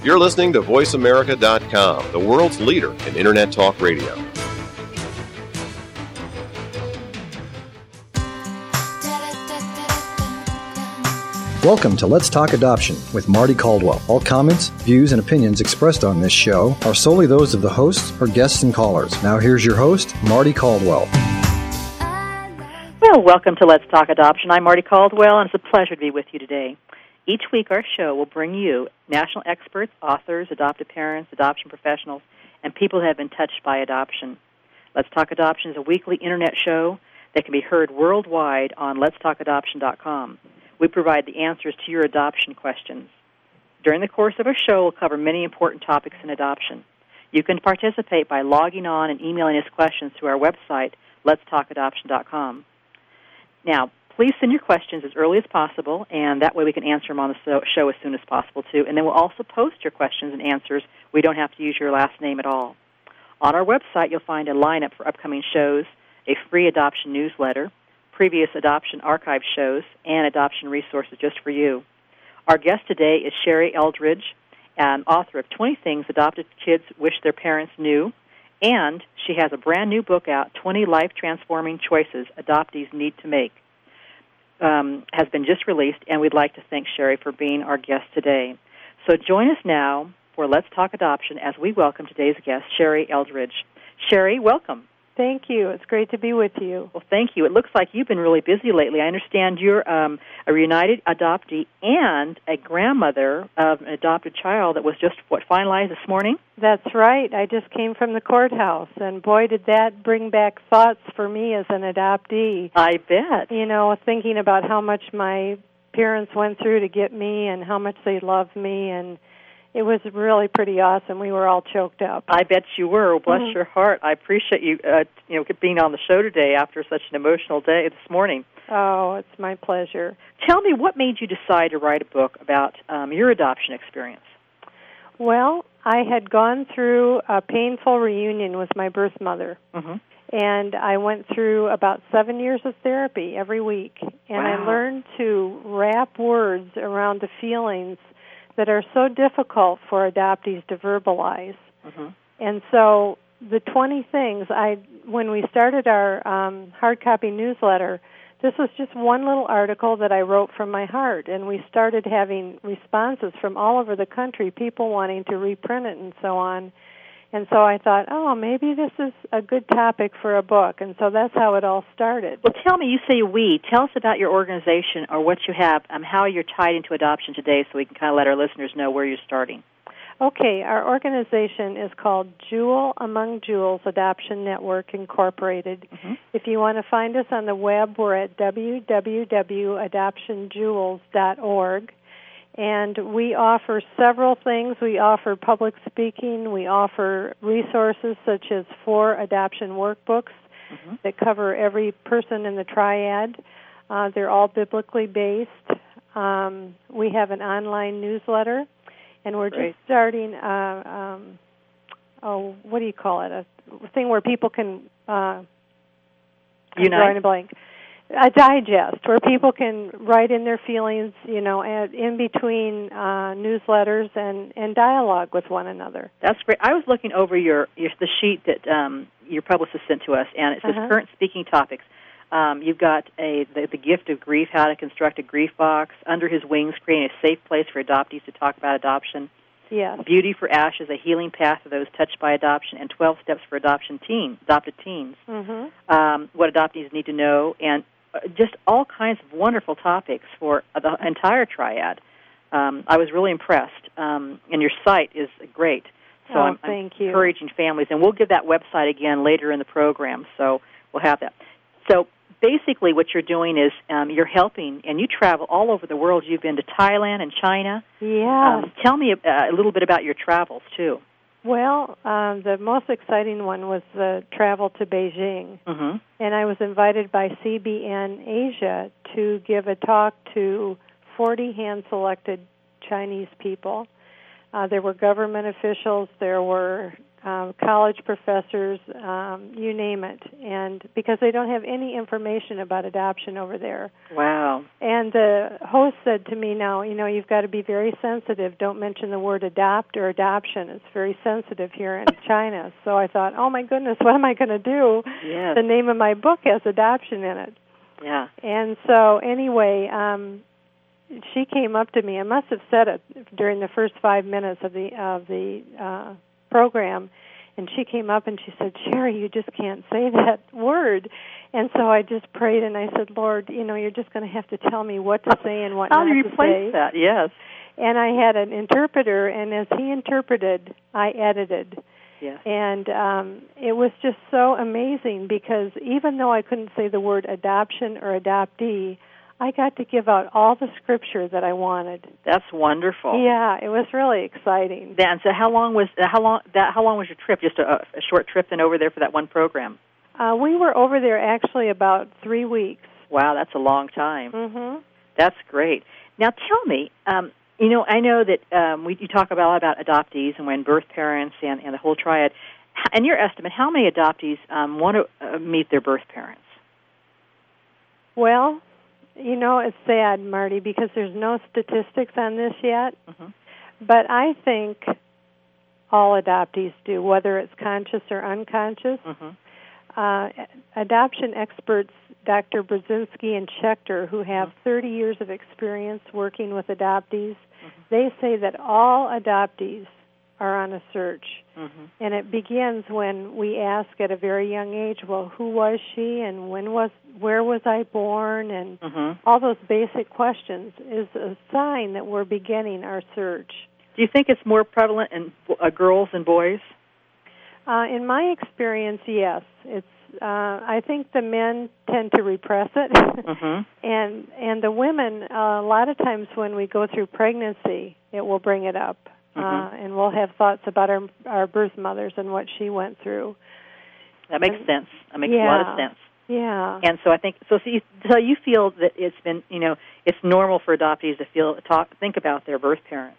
You're listening to VoiceAmerica.com, the world's leader in Internet Talk Radio. Welcome to Let's Talk Adoption with Mardie Caldwell. All comments, views, and opinions expressed on this show are solely those of the hosts or guests and callers. Now, here's your host, Mardie Caldwell. Well, welcome to Let's Talk Adoption. I'm Mardie Caldwell, and it's a pleasure to be with you today. Each week, our show will bring you national experts, authors, adoptive parents, adoption professionals, and people who have been touched by adoption. Let's Talk Adoption is a weekly internet show that can be heard worldwide on letstalkadoption.com. We provide the answers to your adoption questions. During the course of our show, we'll cover many important topics in adoption. You can participate by logging on and emailing us questions through our website, letstalkadoption.com. Now, please send your questions as early as possible, and that way we can answer them on the show as soon as possible, too. And then we'll also post your questions and answers. We don't have to use your last name at all. On our website, you'll find a lineup for upcoming shows, a free adoption newsletter, previous adoption archive shows, and adoption resources just for you. Our guest today is Sherry Eldridge, an author of 20 Things Adopted Kids Wish Their Parents Knew, and she has a brand new book out, 20 Life Transforming Choices Adoptees Need to Make. Um, has been just released, and we'd like to thank Sherry for being our guest today. So join us now for Let's Talk Adoption as we welcome today's guest, Sherry Eldridge. Sherry, welcome. Thank you. It's great to be with you. Well, thank you. It looks like you've been really busy lately. I understand you're um, a reunited adoptee and a grandmother of an adopted child that was just what finalized this morning. That's right. I just came from the courthouse, and boy, did that bring back thoughts for me as an adoptee. I bet. You know, thinking about how much my parents went through to get me, and how much they loved me, and it was really pretty awesome. We were all choked up. I bet you were. Bless mm-hmm. your heart. I appreciate you, uh, you know, being on the show today after such an emotional day this morning. Oh, it's my pleasure. Tell me, what made you decide to write a book about um, your adoption experience? Well, I had gone through a painful reunion with my birth mother. Mm-hmm. And I went through about seven years of therapy every week. And wow. I learned to wrap words around the feelings that are so difficult for adoptees to verbalize. Mm-hmm. And so the 20 things I when we started our um, hard copy newsletter, this was just one little article that I wrote from my heart, and we started having responses from all over the country, people wanting to reprint it and so on. And so I thought, oh, maybe this is a good topic for a book. And so that's how it all started. Well, tell me, you say we. Tell us about your organization or what you have, um, how you're tied into adoption today so we can kind of let our listeners know where you're starting. Okay, our organization is called Jewel Among Jewels Adoption Network Incorporated. Mm-hmm. If you want to find us on the web, we're at www.adoptionjewels.org. And we offer several things. We offer public speaking. We offer resources such as four adoption workbooks mm-hmm. that cover every person in the triad. Uh, they're all biblically based. Um, we have an online newsletter, and we're Great. just starting. Uh, um, oh, what do you call it? A thing where people can. Uh, Unite. I'm drawing a blank a digest where people can write in their feelings, you know, in between uh, newsletters and and dialogue with one another. That's great. I was looking over your, your the sheet that um, your publicist sent to us, and it says uh-huh. current speaking topics. Um, you've got a the, the gift of grief, how to construct a grief box, under his wings, creating a safe place for adoptees to talk about adoption. Yes. Beauty for Ashes, a healing path for those touched by adoption, and 12 steps for adoption teen, adopted teens. Mm-hmm. Um, what adoptees need to know, and just all kinds of wonderful topics for the entire triad. Um, I was really impressed, um, and your site is great. So oh, I'm, I'm encouraging families, and we'll give that website again later in the program. So we'll have that. So basically, what you're doing is um, you're helping, and you travel all over the world. You've been to Thailand and China. Yeah. Um, tell me a, a little bit about your travels too. Well, um, the most exciting one was the travel to Beijing. Mm-hmm. And I was invited by CBN Asia to give a talk to 40 hand selected Chinese people. Uh, there were government officials, there were um, college professors, um, you name it, and because they don't have any information about adoption over there. Wow. And the host said to me, "Now, you know, you've got to be very sensitive. Don't mention the word adopt or adoption. It's very sensitive here in China." So I thought, "Oh my goodness, what am I going to do?" Yes. The name of my book has adoption in it. Yeah. And so anyway, um she came up to me. I must have said it during the first 5 minutes of the of the uh program and she came up and she said, "Sherry, you just can't say that word." And so I just prayed and I said, "Lord, you know, you're just going to have to tell me what to say and what How not do you to replace say." that? Yes. And I had an interpreter and as he interpreted, I edited. Yes. And um it was just so amazing because even though I couldn't say the word adoption or adoptee, I got to give out all the scripture that I wanted. That's wonderful. Yeah, it was really exciting. Dan, so how long was how long that how long was your trip? Just a, a short trip then over there for that one program. Uh we were over there actually about 3 weeks. Wow, that's a long time. Mm-hmm. That's great. Now tell me, um, you know, I know that um, we you talk about about adoptees and when birth parents and, and the whole triad. In your estimate, how many adoptees um, want to uh, meet their birth parents? Well, you know, it's sad, Mardie, because there's no statistics on this yet. Mhm. But I think all adoptees do, whether it's conscious or unconscious. Mm-hmm. Uh, adoption experts, Dr. Brodzinsky and Schechter, who have 30 years of experience working with adoptees, they say that all adoptees are on a search. Mm-hmm. And it begins when we ask at a very young age, well, who was she and when was where was I born and Mm-hmm. all those basic questions is a sign that we're beginning our search. Do you think it's more prevalent in uh, girls and boys? Uh, in my experience, yes, it's. Uh, I think the men tend to repress it, Mm-hmm. and and the women uh, a lot of times when we go through pregnancy, it will bring it up, uh, Mhm. and we'll have thoughts about our our birth mothers and what she went through. That makes And- sense. That makes a lot of sense. Yeah. And so I think so. So you, so you feel that it's been you know it's normal for adoptees to feel talk think about their birth parents.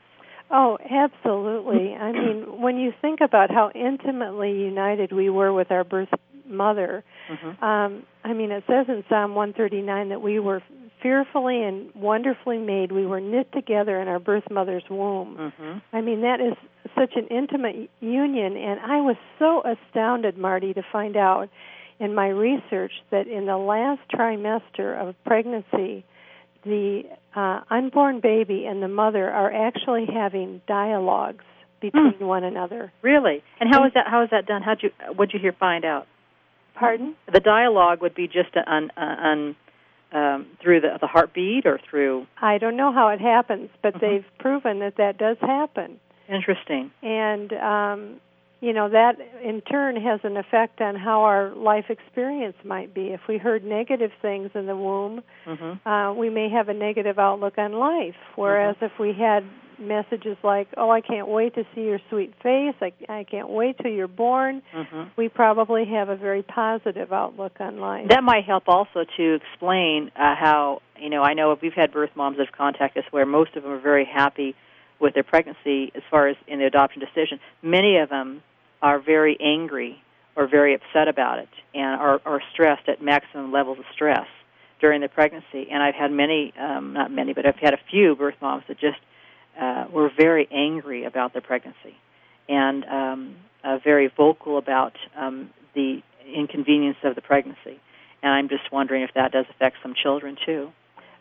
Oh, absolutely. I mean, when you think about how intimately united we were with our birth mother, Mm-hmm. um, I mean, it says in Psalm 139 that we were fearfully and wonderfully made. We were knit together in our birth mother's womb. Mm-hmm. I mean, that is such an intimate union, and I was so astounded, Mardie, to find out in my research that in the last trimester of pregnancy, the uh, unborn baby and the mother are actually having dialogues between one another. Really? And how is that? How is that done? How'd you? What'd you hear? Find out? Pardon? The dialogue would be just on on um, through the the heartbeat or through. I don't know how it happens, but Mhm. they've proven that that does happen. Interesting. And um you know that in turn has an effect on how our life experience might be. If we heard negative things in the womb, Mm-hmm. uh, we may have a negative outlook on life. Whereas if we had messages like, "Oh, I can't wait to see your sweet face. I, I can't wait till you're born," Mm-hmm. we probably have a very positive outlook on life. That might help also to explain uh, how you know I know we've had birth moms that have contacted us where most of them are very happy with their pregnancy as far as in the adoption decision. Many of them are very angry or very upset about it and are, are stressed at maximum levels of stress during the pregnancy. And I've had many, um, not many, but I've had a few birth moms that just uh, were very angry about their pregnancy and um, uh, very vocal about um, the inconvenience of the pregnancy. And I'm just wondering if that does affect some children too.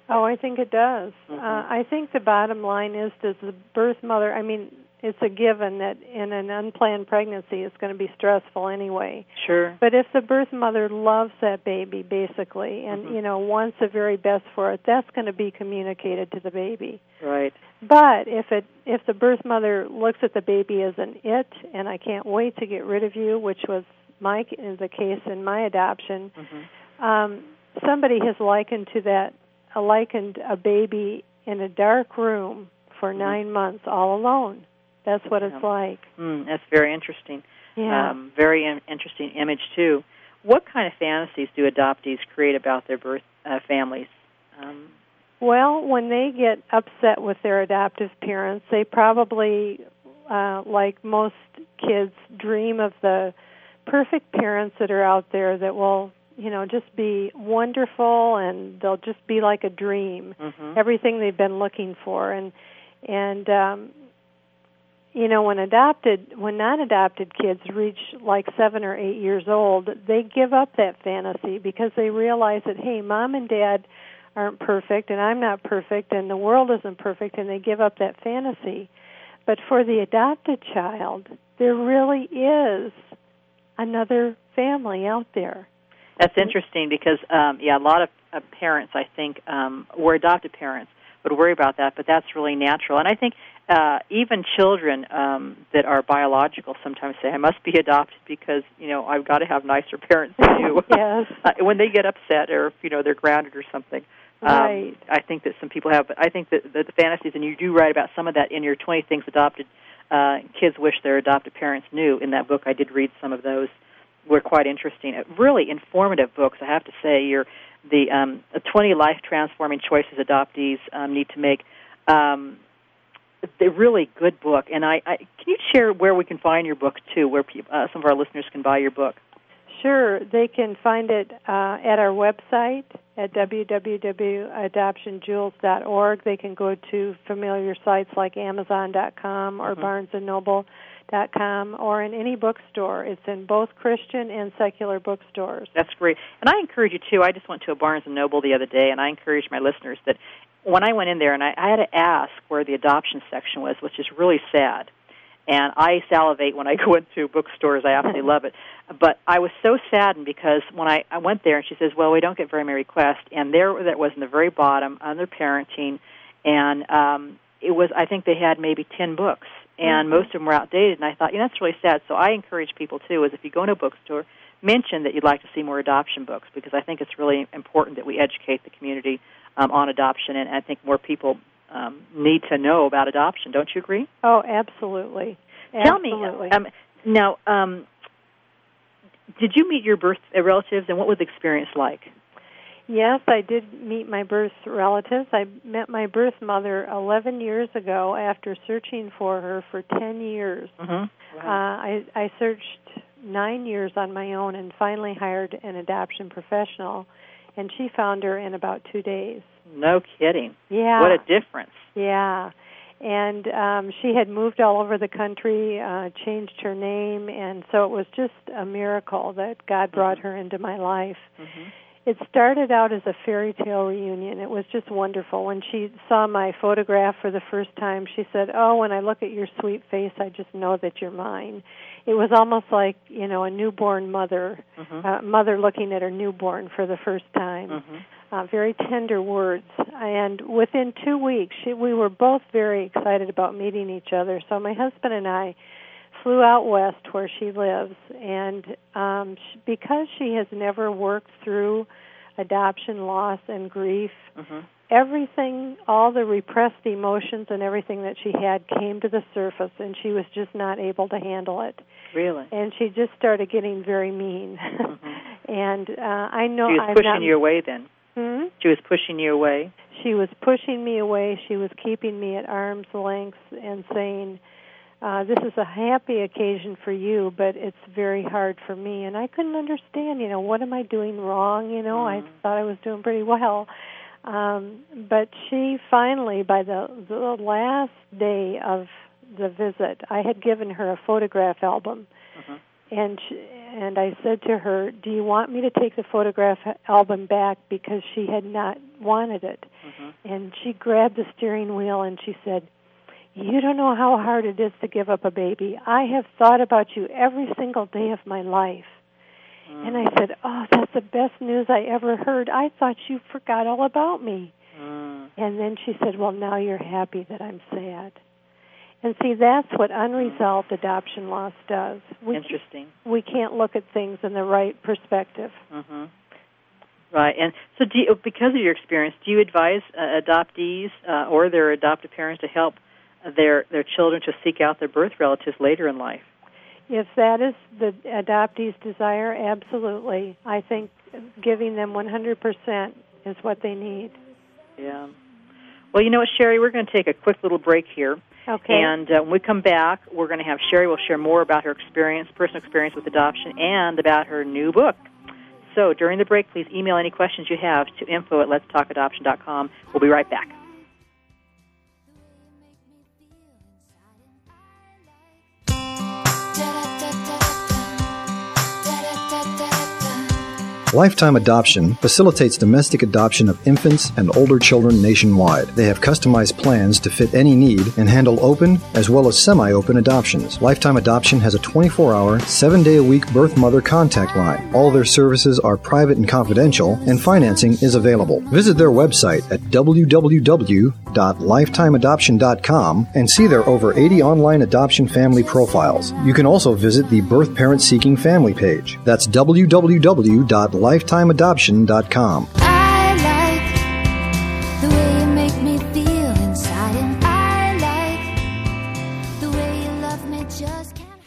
Oh, I think it does. Mhm. Uh, I think the bottom line is does the birth mother, I mean, it's a given that in an unplanned pregnancy it's going to be stressful anyway. Sure. But if the birth mother loves that baby basically and Mhm. you know wants the very best for it, that's going to be communicated to the baby. Right. But if it if the birth mother looks at the baby as an it and I can't wait to get rid of you, which was my the case in my adoption, hmm um, somebody has likened to that likened a baby in a dark room for Mhm. nine months all alone. That's what it's like. Mm, that's very interesting. Yeah. Um, very in- interesting image too. What kind of fantasies do adoptees create about their birth uh, families? Um, well, when they get upset with their adoptive parents, they probably, uh, like most kids, dream of the perfect parents that are out there that will you know just be wonderful and they'll just be like a dream Mhm. everything they've been looking for and and um you know when adopted when non adopted kids reach like 7 or 8 years old they give up that fantasy because they realize that hey mom and dad aren't perfect and I'm not perfect and the world isn't perfect and they give up that fantasy but for the adopted child there really is another family out there That's interesting because, um, yeah, a lot of uh, parents, I think, um, or adopted parents would worry about that, but that's really natural. And I think uh, even children um, that are biological sometimes say, "I must be adopted because you know I've got to have nicer parents than you." Yes. uh, when they get upset or if, you know they're grounded or something. Um, Right. I think that some people have, but I think that the, the fantasies, and you do write about some of that in your 20 Things Adopted uh, Kids Wish Their Adopted Parents Knew. In that book, I did read some of those were quite interesting. Uh, Really informative books, I have to say. You're the um, 20 life transforming choices adoptees um, need to make. Um, they're really good book, and I, I can you share where we can find your book too, where peop uh, some of our listeners can buy your book. Sure, they can find it uh, at our website at www.adoptionjewels.org. They can go to familiar sites like Amazon.com or Mhm. BarnesandNoble.com or in any bookstore. It's in both Christian and secular bookstores. That's great. And I encourage you too. I just went to a Barnes and Noble the other day, and I encourage my listeners that when I went in there, and I, I had to ask where the adoption section was, which is really sad. And I salivate when I go into bookstores. I absolutely love it. But I was so saddened because when I, I went there, and she says, "Well, we don't get very many requests," and there that was in the very bottom under parenting, and um, it was. I think they had maybe ten books, and Mhm. most of them were outdated. And I thought, you know, that's really sad. So I encourage people too, is if you go into a bookstore, mention that you'd like to see more adoption books because I think it's really important that we educate the community um, on adoption, and I think more people um, need to know about adoption. Don't you agree? Oh, absolutely. Tell me Absolutely. um, now. Um, did you meet your birth uh, relatives, and what was the experience like? Yes, I did meet my birth relatives. I met my birth mother 11 years ago after searching for her for 10 years. Mm-hmm. Uh, I, I searched nine years on my own and finally hired an adoption professional, and she found her in about two days. no kidding. Yeah. What a difference. Yeah. And um she had moved all over the country, uh changed her name and so it was just a miracle that God brought her into my life. Mm-hmm. It started out as a fairy tale reunion. It was just wonderful. When she saw my photograph for the first time, she said, "Oh, when I look at your sweet face, I just know that you're mine." It was almost like, you know, a newborn mother, Mm-hmm. uh, mother looking at her newborn for the first time mm-hmm. uh, very tender words. And within two weeks, she, we were both very excited about meeting each other. So my husband and I flew out west where she lives, and um, sh because she has never worked through adoption, loss, and grief, Mm-hmm. Everything, all the repressed emotions and everything that she had came to the surface, and she was just not able to handle it. Really? And she just started getting very mean. and uh, I know She was I'm pushing not, you away then. Hmm? She was pushing you away. she was pushing me away. She was keeping me at arm's length and saying, uh, "This is a happy occasion for you, but it's very hard for me." And I couldn't understand. You know, what am I doing wrong? You know, I Mhm. thought I was doing pretty well. Um, but she finally, by the the last day of the visit, I had given her a photograph album Mm-hmm. and she, and I said to her, "Do you want me to take the photograph album back because she had not wanted it?" Mm-hmm. And she grabbed the steering wheel and she said, "You don't know how hard it is to give up a baby. I have thought about you every single day of my life." And I said, "Oh, that's the best news I ever heard. I thought you forgot all about me." Mm. And then she said, "Well, now you're happy that I'm sad." And see, that's what unresolved adoption loss does. We Interesting. we can't look at things in the right perspective. Mm-hmm. Right, and so do you, because of your experience, do you advise uh, adoptees uh, or their adoptive parents to help their their children to seek out their birth relatives later in life? If that is the adoptee's desire, absolutely. I think giving them 100% is what they need. Yeah. Well, you know what, Sherry, we're going to take a quick little break here. Okay. And uh, when we come back, we're going to have Sherry will share more about her experience, personal experience with adoption, and about her new book. So during the break, please email any questions you have to info at letstalkadoption.com. We'll be right back. Lifetime Adoption facilitates domestic adoption of infants and older children nationwide. They have customized plans to fit any need and handle open as well as semi open adoptions. Lifetime Adoption has a 24 hour, 7 day a week birth mother contact line. All their services are private and confidential, and financing is available. Visit their website at www.lifetimeadoption.com and see their over 80 online adoption family profiles. You can also visit the Birth Parent Seeking Family page. That's www lifetimeadoption.com. I like the way you make me feel inside, and I like the way you love me just can't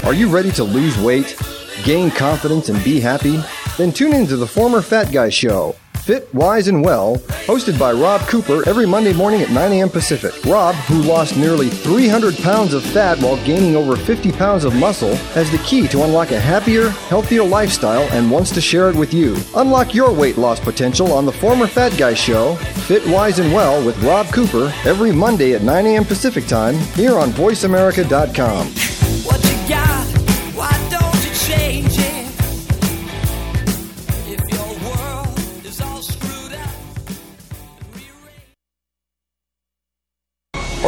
hide. Are you ready to lose weight, gain confidence, and be happy? Then tune in to the Former Fat Guy Show. Fit, Wise, and Well, hosted by Rob Cooper every Monday morning at 9 a.m. Pacific. Rob, who lost nearly 300 pounds of fat while gaining over 50 pounds of muscle, has the key to unlock a happier, healthier lifestyle and wants to share it with you. Unlock your weight loss potential on the Former Fat Guy Show, Fit, Wise, and Well with Rob Cooper every Monday at 9 a.m. Pacific Time here on VoiceAmerica.com.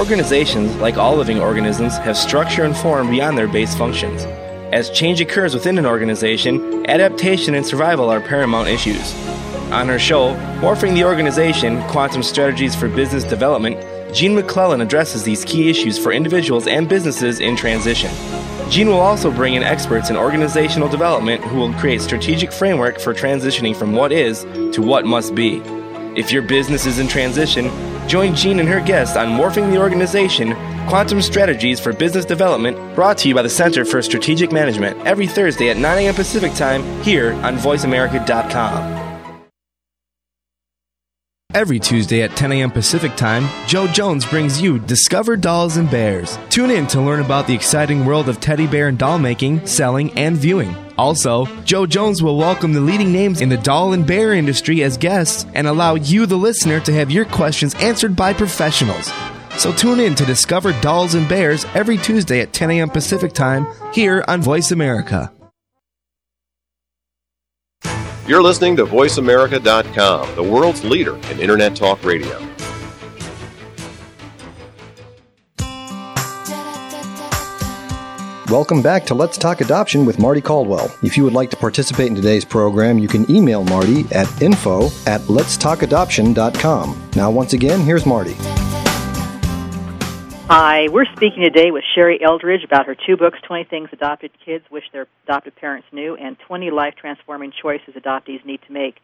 Organizations, like all living organisms, have structure and form beyond their base functions. As change occurs within an organization, adaptation and survival are paramount issues. On her show, Morphing the Organization Quantum Strategies for Business Development, Jean McClellan addresses these key issues for individuals and businesses in transition. Jean will also bring in experts in organizational development who will create strategic framework for transitioning from what is to what must be. If your business is in transition, join Jean and her guests on Morphing the Organization Quantum Strategies for Business Development, brought to you by the Center for Strategic Management every Thursday at 9 a.m. Pacific Time here on VoiceAmerica.com. Every Tuesday at 10 a.m. Pacific Time, Joe Jones brings you Discover Dolls and Bears. Tune in to learn about the exciting world of teddy bear and doll making, selling, and viewing. Also, Joe Jones will welcome the leading names in the doll and bear industry as guests and allow you, the listener, to have your questions answered by professionals. So tune in to Discover Dolls and Bears every Tuesday at 10 a.m. Pacific Time here on Voice America. You're listening to VoiceAmerica.com, the world's leader in Internet Talk Radio. Welcome back to Let's Talk Adoption with Mardie Caldwell. If you would like to participate in today's program, you can email Mardie at info at letstalkadoption.com. Now, once again, here's Mardie. Hi, we're speaking today with Sherry Eldridge about her two books, 20 Things Adopted Kids Wish Their Adopted Parents Knew, and 20 Life Transforming Choices Adoptees Need to Make.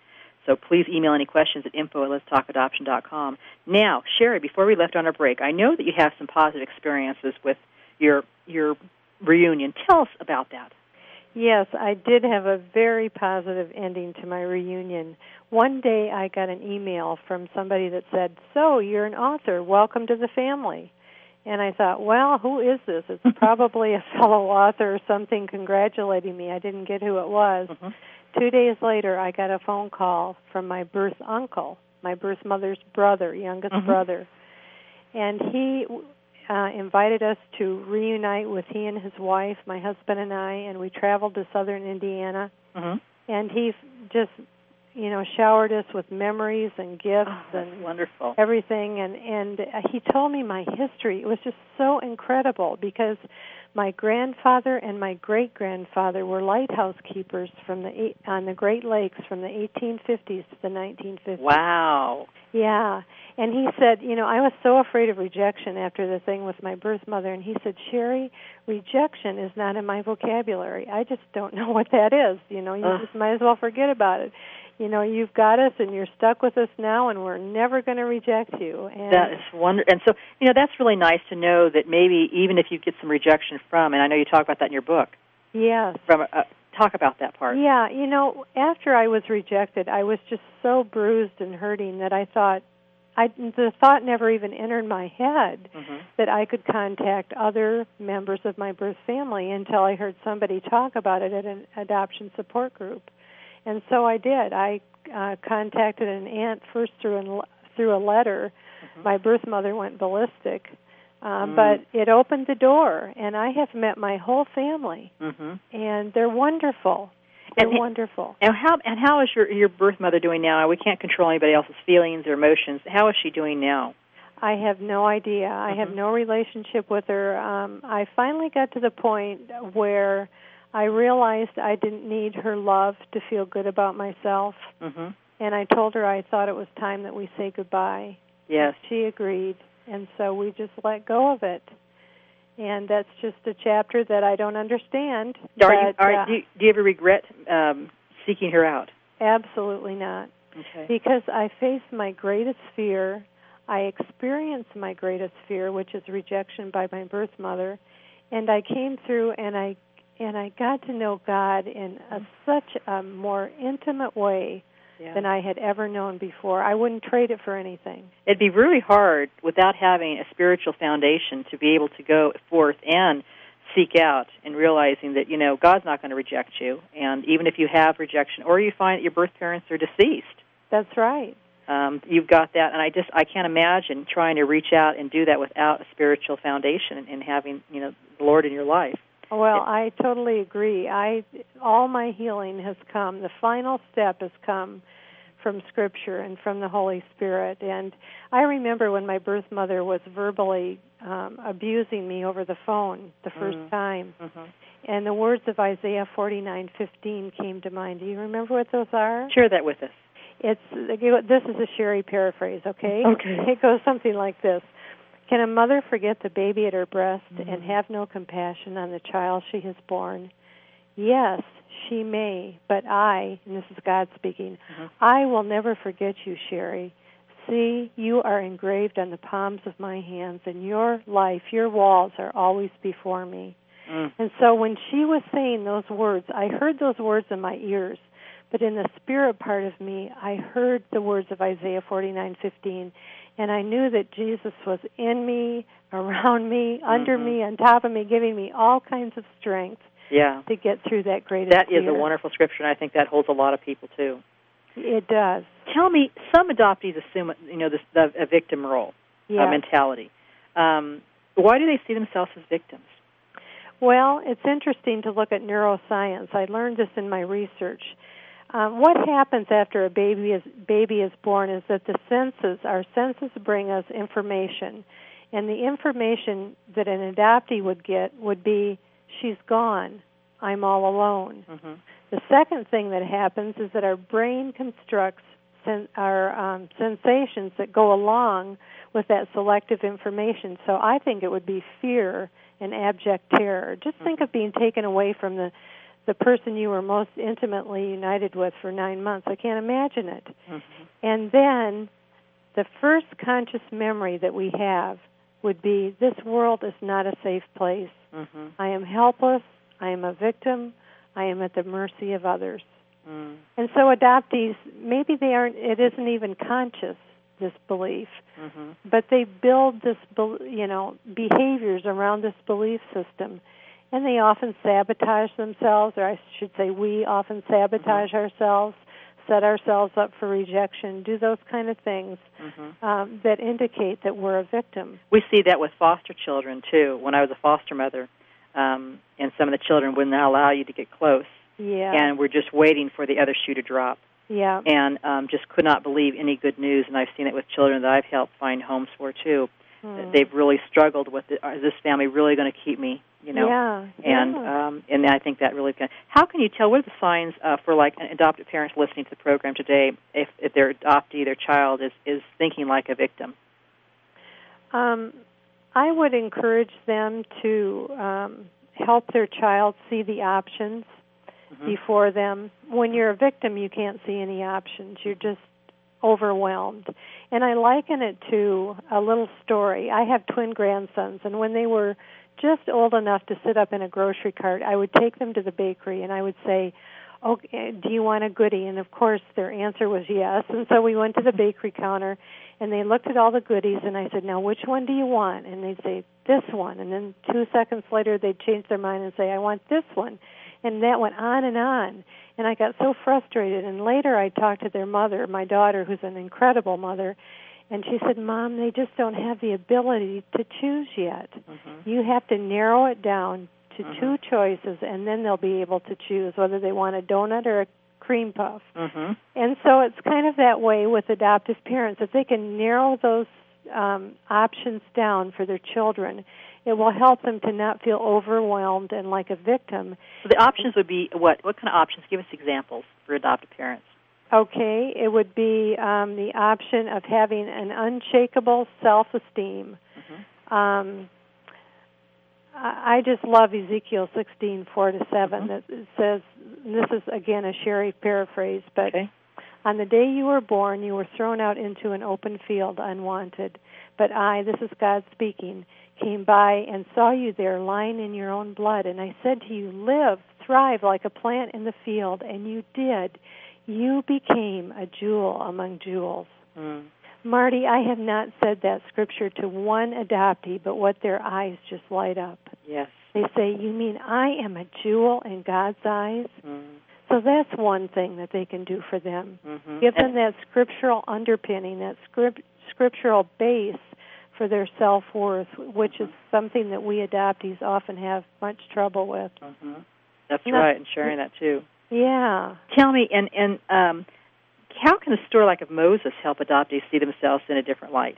So please email any questions at info at letstalkadoption.com. Now, Sherry, before we left on our break, I know that you have some positive experiences with your your reunion. Tell us about that. Yes, I did have a very positive ending to my reunion. One day I got an email from somebody that said, So, you're an author. Welcome to the family. And I thought, well, who is this? It's probably a fellow author or something congratulating me. I didn't get who it was. Mm-hmm. Two days later, I got a phone call from my birth uncle, my birth mother's brother, youngest mm-hmm. brother. And he uh, invited us to reunite with he and his wife, my husband and I, and we traveled to southern Indiana. Mm-hmm. And he just, you know, showered us with memories and gifts and Wonderful. everything and and uh, he told me my history it was just so incredible because my grandfather and my great grandfather were lighthouse keepers from the eight, on the Great Lakes from the 1850s to the 1950s. Wow. Yeah. And he said, you know, I was so afraid of rejection after the thing with my birth mother and he said, "Sherry, rejection is not in my vocabulary. I just don't know what that is. You know, you Ugh. just might as well forget about it." You know, you've got us and you're stuck with us now and we're never going to reject you. And That is wonderful and so you know that's really nice to know that maybe even if you get some rejection from, and I know you talk about that in your book. yes. From uh, talk about that part. Yeah, you know, after I was rejected, I was just so bruised and hurting that I thought, I the thought never even entered my head Mhm. that I could contact other members of my birth family until I heard somebody talk about it at an adoption support group. And so I did. I uh, contacted an aunt first through an, through a letter. My birth mother went ballistic, uh, Mm. but it opened the door, and I have met my whole family, Mhm. and they're wonderful. They're And- wonderful. And how and how is your your birth mother doing now? We can't control anybody else's feelings or emotions. How is she doing now? I have no idea. I have Mhm. no relationship with her. Um, I finally got to the point where I realized I didn't need her love to feel good about myself, Mhm. and I told her I thought it was time that we say goodbye. Yes. She agreed, and so we just let go of it. And that's just a chapter that I don't understand. Are you, but, are, uh, do, you, do you ever regret um, seeking her out? absolutely not. Okay. because I face my greatest fear. I experienced my greatest fear, which is rejection by my birth mother, and I came through and I and I got to know God in a, such a more intimate way Yeah. than I had ever known before. I wouldn't trade it for anything. It'd be really hard without having a spiritual foundation to be able to go forth and seek out and realizing that you know God's not going to reject you, and even if you have rejection or you find that your birth parents are deceased, That's right. um, you've got that. And I just I can't imagine trying to reach out and do that without a spiritual foundation and, and having you know the Lord in your life. Well, I totally agree. I all my healing has come. The final step has come from scripture and from the Holy Spirit. And I remember when my birth mother was verbally um abusing me over the phone the first Mm. time. Mm-hmm. And the words of Isaiah 49:15 came to mind. Do you remember what those are? Share that with us. It's this is a Sherry paraphrase, okay? Okay. It goes something like this. Can a mother forget the baby at her breast Mm-hmm. and have no compassion on the child she has born? Yes, she may, but I, and this is God speaking, Mm-hmm. I will never forget you, Sherry. See, you are engraved on the palms of my hands, and your life, your walls are always before me. Mm. And so when she was saying those words, I heard those words in my ears, but in the spirit part of me, I heard the words of Isaiah 49:15, and I knew that Jesus was in me, around me, under Mhm. me, on top of me, giving me all kinds of strength Yeah. to get through that greatest That is a wonderful scripture, and I think that holds a lot of people too. It does. Tell me, some adoptees assume, you know, this, the, a victim role, Yeah. uh, mentality. Um, why do they see themselves as victims? Well, it's interesting to look at neuroscience. I learned this in my research. Um, what happens after a baby is baby is born is that the senses, our senses, bring us information, and the information that an adoptee would get would be, "She's gone. I'm all alone." Mm-hmm. The second thing that happens is that our brain constructs sen- our um, sensations that go along with that selective information. So I think it would be fear and abject terror. Just think of being taken away from the the person you were most intimately united with for 9 months. I can't imagine it. Mm-hmm. And then the first conscious memory that we have would be this world is not a safe place. Mm-hmm. I am helpless. I am a victim. I am at the mercy of others. Mm. And so adoptees, maybe they aren't, it isn't even conscious, this belief, Mm-hmm. but they build this, you know, behaviors around this belief system. And they often sabotage themselves, or I should say, we often sabotage ourselves, set ourselves up for rejection, do those kind of things Mm-hmm. um, that indicate that we're a victim. We see that with foster children too. When I was a foster mother, um, and some of the children would not allow you to get close, Yeah. and we're just waiting for the other shoe to drop, yeah. and um, just could not believe any good news. And I've seen it with children that I've helped find homes for too. Hmm. They've really struggled with it. Is this family really going to keep me? You know. Yeah. and yeah. um, and I think that really can. How can you tell? What are the signs uh, for like adopted parents listening to the program today if, if their adoptee, their child, is is thinking like a victim? Um, I would encourage them to um, help their child see the options Mhm. before them. When you're a victim, you can't see any options. You're just overwhelmed. And I liken it to a little story. I have twin grandsons, and when they were just old enough to sit up in a grocery cart, I would take them to the bakery and I would say, okay, do you want a goodie? And of course, their answer was yes. And so we went to the bakery counter, and they looked at all the goodies, and I said, now which one do you want? And they'd say this one, and then two seconds later they'd change their mind and say, I want this one, and that went on and on. And I got so frustrated. And later I talked to their mother, my daughter, who's an incredible mother, and she said, Mom, they just don't have the ability to choose yet. You have to narrow it down to two choices, and then they'll be able to choose whether they want a donut or a cream puff. Mhm. And so it's kind of that way with adoptive parents. If they can narrow those um, options down for their children, it will help them to not feel overwhelmed and like a victim. So the options would be what? What kind of options? Give us examples for adoptive parents. Okay, it would be um, the option of having an unshakable self esteem. Um, I I just love Ezekiel sixteen four to 7 That it says, this is again a Sherry paraphrase, but Okay. on the day you were born, you were thrown out into an open field unwanted. But I, this is God speaking, came by and saw you there lying in your own blood. And I said to you, Live, thrive like a plant in the field. And you did. You became a jewel among jewels. Mm. Mardie, I have not said that scripture to one adoptee, but what their eyes just light up. Yes. They say, You mean I am a jewel in God's eyes? Mm. So that's one thing that they can do for them. Mhm. Give them that scriptural underpinning, that script, scriptural base for their self worth, which is something that we adoptees often have much trouble with. Mhm. That's No. right, and sharing that too. Yeah. Tell me, and and um, how can a story like of Moses help adoptees see themselves in a different light?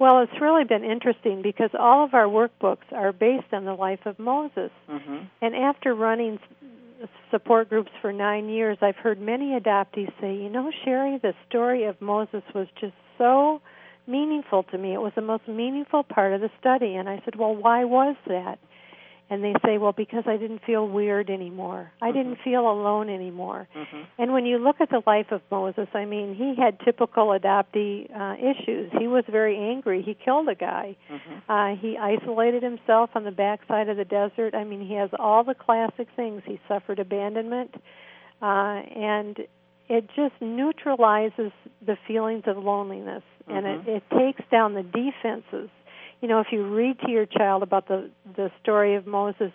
Well, it's really been interesting because all of our workbooks are based on the life of Moses. Mm-hmm. And after running s- support groups for nine years, I've heard many adoptees say, you know, Sherry, the story of Moses was just so meaningful to me. It was the most meaningful part of the study. And I said, well, why was that? And they say, well, because I didn't feel weird anymore. I didn't feel alone anymore. Mm-hmm. And when you look at the life of Moses, I mean, he had typical adoptee uh, issues. He was very angry. He killed a guy. Mm-hmm. Uh, he isolated himself on the backside of the desert. I mean, he has all the classic things. He suffered abandonment, uh, and it just neutralizes the feelings of loneliness, and it, mm-hmm. it takes down the defenses. You know, if you read to your child about the the story of Moses,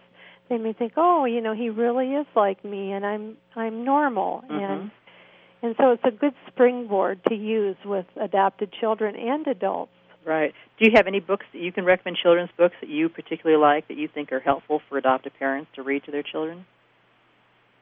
they may think, "Oh, you know, he really is like me, and I'm I'm normal." And mm-hmm. and so it's a good springboard to use with adopted children and adults. Right. Do you have any books that you can recommend children's books that you particularly like that you think are helpful for adoptive parents to read to their children?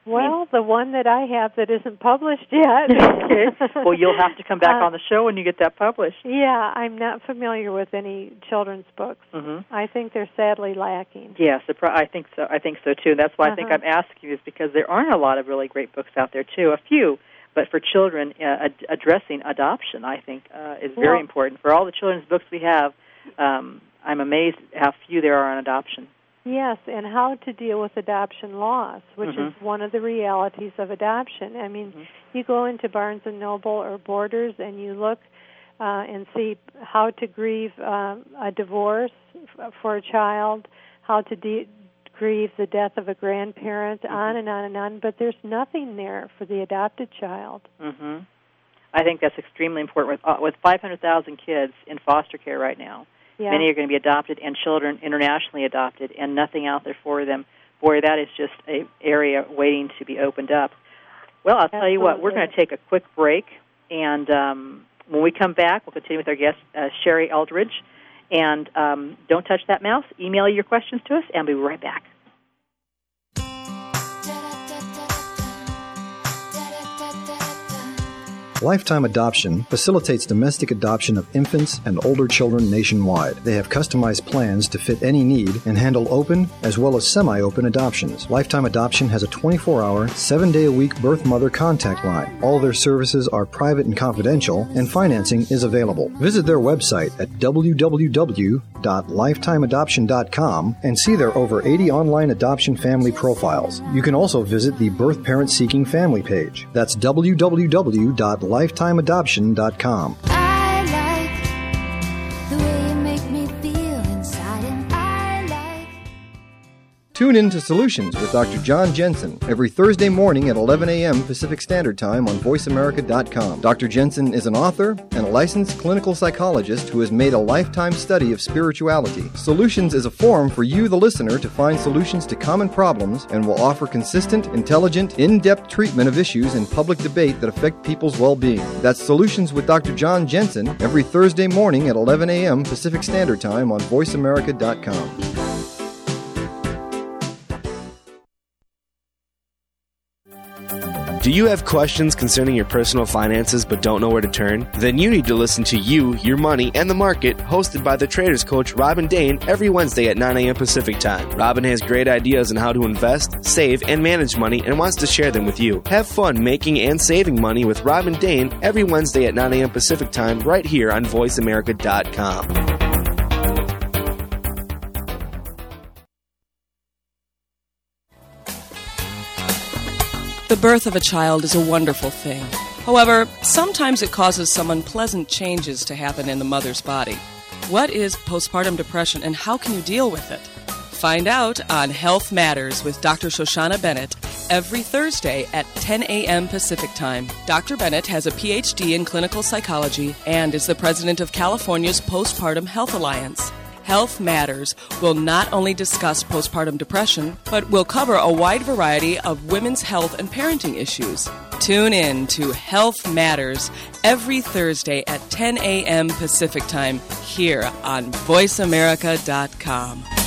Well, the one that I have that isn't published yet. okay. Well, you'll have to come back Uh, on the show when you get that published. Yeah, I'm not familiar with any children's books. Mm-hmm. I think they're sadly lacking. Yes, I think so. I think so too. That's why I think Uh-huh. I'm asking you is because there aren't a lot of really great books out there too. A few, but for children uh, ad- addressing adoption, I think uh, is very Well- important. For all the children's books we have, um, I'm amazed how few there are on adoption. Yes, and how to deal with adoption loss, which Mhm. is one of the realities of adoption. I mean, Mhm. you go into Barnes and Noble or Borders and you look uh, and see how to grieve um, a divorce f- for a child, how to de- grieve the death of a grandparent, on and on and on. But there's nothing there for the adopted child. Mm-hmm. I think that's extremely important. With uh, with 500,000 kids in foster care right now, Yeah. many are going to be adopted, and children internationally adopted, and nothing out there for them. Boy, that is just a area waiting to be opened up. Well, I'll tell you what. We're going to take a quick break, and um, when we come back, we'll continue with our guest uh, Sherry Eldridge. And um, don't touch that mouse. Email your questions to us, and we'll be right back. Lifetime Adoption facilitates domestic adoption of infants and older children nationwide. They have customized plans to fit any need and handle open as well as semi open adoptions. Lifetime Adoption has a 24 hour, 7 day a week birth mother contact line. All their services are private and confidential, and financing is available. Visit their website at www.lifetimeadoption.com and see their over 80 online adoption family profiles. You can also visit the Birth Parent Seeking Family page. That's www.lifetimeadoption.com. I Tune in to Solutions with Dr. John Jensen every Thursday morning at 11 a.m. Pacific Standard Time on VoiceAmerica.com. Dr. Jensen is an author and a licensed clinical psychologist who has made a lifetime study of spirituality. Solutions is a forum for you, the listener, to find solutions to common problems and will offer consistent, intelligent, in depth treatment of issues in public debate that affect people's well being. That's Solutions with Dr. John Jensen every Thursday morning at 11 a.m. Pacific Standard Time on VoiceAmerica.com. Do you have questions concerning your personal finances but don't know where to turn? Then you need to listen to You, Your Money, and the Market, hosted by the traders coach Robin Dane every Wednesday at 9 a.m. Pacific Time. Robin has great ideas on how to invest, save, and manage money and wants to share them with you. Have fun making and saving money with Robin Dane every Wednesday at 9 a.m. Pacific Time right here on VoiceAmerica.com. The birth of a child is a wonderful thing. However, sometimes it causes some unpleasant changes to happen in the mother's body. What is postpartum depression and how can you deal with it? Find out on Health Matters with Dr. Shoshana Bennett every Thursday at 10 a.m. Pacific Time. Dr. Bennett has a PhD in clinical psychology and is the president of California's Postpartum Health Alliance. Health Matters will not only discuss postpartum depression, but will cover a wide variety of women's health and parenting issues. Tune in to Health Matters every Thursday at 10 a.m. Pacific Time here on VoiceAmerica.com.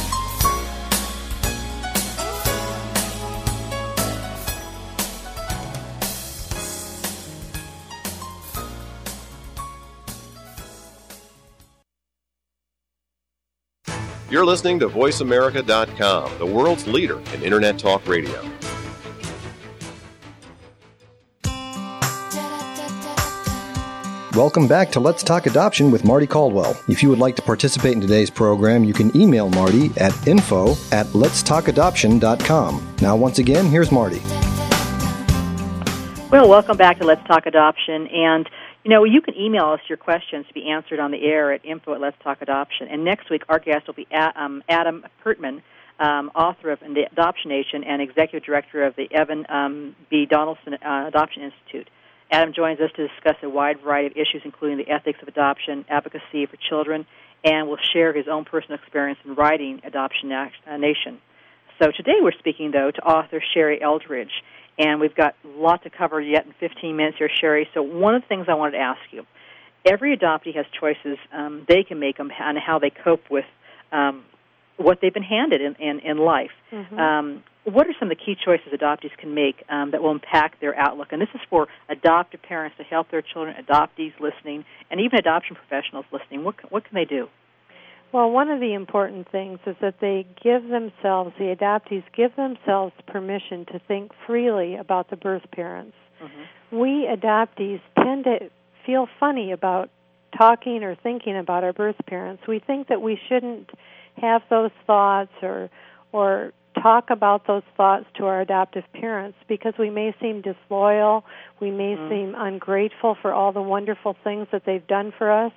You're listening to VoiceAmerica.com, the world's leader in Internet Talk Radio. Welcome back to Let's Talk Adoption with Mardie Caldwell. If you would like to participate in today's program, you can email Mardie at info at letstalkadoption.com. Now, once again, here's Mardie. Well, welcome back to Let's Talk Adoption. And, you know, you can email us your questions to be answered on the air at info at Let's Talk Adoption. And next week, our guest will be um, Adam Pertman, um, author of The Adoption Nation and executive director of the Evan um, B. Donaldson uh, Adoption Institute. Adam joins us to discuss a wide variety of issues, including the ethics of adoption, advocacy for children, and will share his own personal experience in writing Adoption uh, Nation. So today we're speaking, though, to author Sherrie Eldridge, and we've got a lot to cover yet in 15 minutes here, Sherrie. So one of the things I wanted to ask you, every adoptee has choices um, they can make on how they cope with um, what they've been handed in, in, in life. Mhm. Um, what are some of the key choices adoptees can make um, that will impact their outlook? And this is for adoptive parents to help their children, adoptees listening, and even adoption professionals listening. What, what can they do? Well, one of the important things is that they give themselves, the adoptees give themselves permission to think freely about the birth parents. Mm-hmm. We adoptees tend to feel funny about talking or thinking about our birth parents. We think that we shouldn't have those thoughts or or talk about those thoughts to our adoptive parents because we may seem disloyal, we may mm-hmm. seem ungrateful for all the wonderful things that they've done for us